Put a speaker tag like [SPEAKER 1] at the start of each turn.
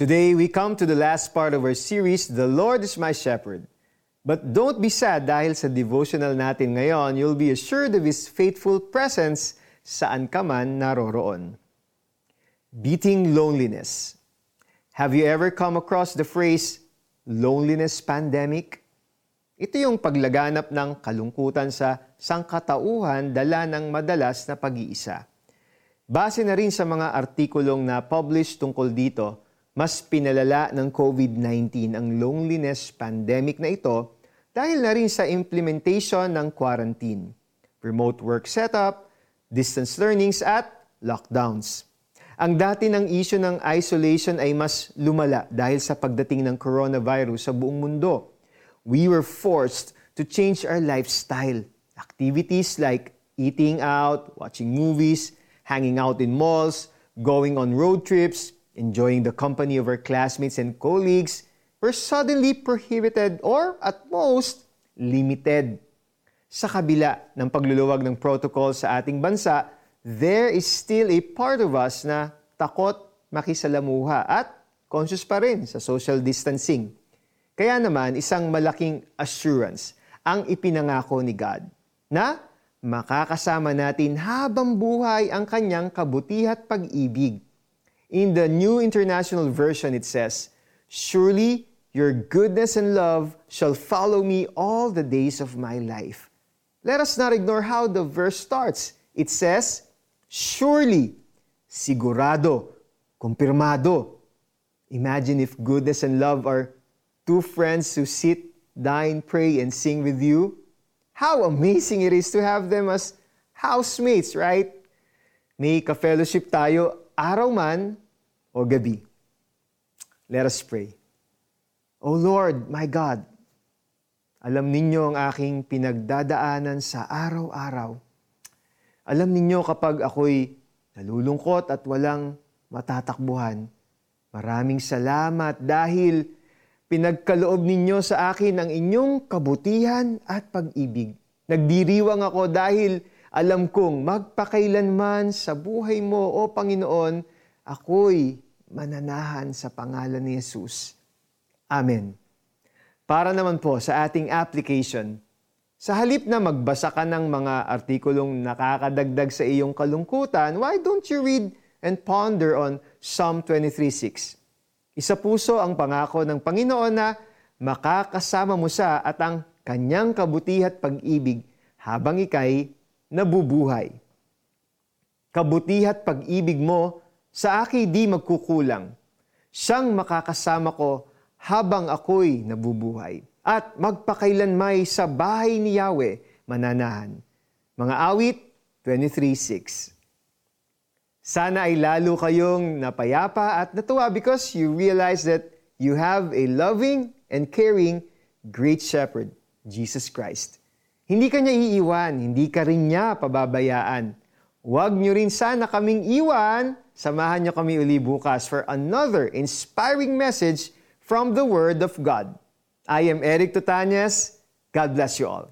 [SPEAKER 1] Today, we come to the last part of our series, The Lord is My Shepherd. But don't be sad dahil sa devotional natin ngayon, you'll be assured of His faithful presence saan ka man naroroon. Beating loneliness. Have you ever come across the phrase, loneliness pandemic? Ito yung paglaganap ng kalungkutan sa sangkatauhan dala ng madalas na pag-iisa. Base na rin sa mga artikulong na published tungkol dito, mas pinalala ng COVID-19 ang loneliness pandemic na ito dahil na rin sa implementation ng quarantine, remote work setup, distance learnings at lockdowns. Ang dati ng issue ng isolation ay mas lumala dahil sa pagdating ng coronavirus sa buong mundo we were forced to change our lifestyle. Activities like eating out, watching movies, hanging out in malls, going on road trips, enjoying the company of our classmates and colleagues were suddenly prohibited or at most limited. Sa kabila ng pagluluwag ng protocol sa ating bansa, there is still a part of us na takot makisalamuha at conscious pa rin sa social distancing. Kaya naman, isang malaking assurance ang ipinangako ni God na makakasama natin habang buhay ang kanyang kabutihan at pag-ibig. In the New International Version, it says, Surely your goodness and love shall follow me all the days of my life. Let us not ignore how the verse starts. It says, Surely, sigurado, confirmado. Imagine if goodness and love are two friends who sit, dine, pray, and sing with you. How amazing it is to have them as housemates, right? May ka-fellowship tayo araw man o gabi. Let us pray. O Lord, my God, alam ninyo ang aking pinagdadaanan sa araw-araw. Alam ninyo kapag ako'y nalulungkot at walang matatakbuhan. Maraming salamat dahil Pinagkaloob ninyo sa akin ang inyong kabutihan at pag-ibig. Nagdiriwang ako dahil alam kong magpakailanman sa buhay mo, O Panginoon, ako'y mananahan sa pangalan ni Jesus. Amen. Para naman po sa ating application, sa halip na magbasa ka ng mga artikulong nakakadagdag sa iyong kalungkutan, why don't you read and ponder on Psalm 23.6? Isa puso ang pangako ng Panginoon na makakasama mo siya at ang kanyang kabutihat pag-ibig habang ikay nabubuhay. Kabutihat pag-ibig mo sa akin di magkukulang. Siyang makakasama ko habang ako'y nabubuhay. At magpakailanmay sa bahay ni Yahweh mananahan. Mga awit 23.6 sana ay lalo kayong napayapa at natuwa because you realize that you have a loving and caring great shepherd, Jesus Christ. Hindi ka niya iiwan, hindi ka rin niya pababayaan. Huwag niyo rin sana kaming iwan. Samahan niyo kami uli bukas for another inspiring message from the Word of God. I am Eric Tutanyas. God bless you all.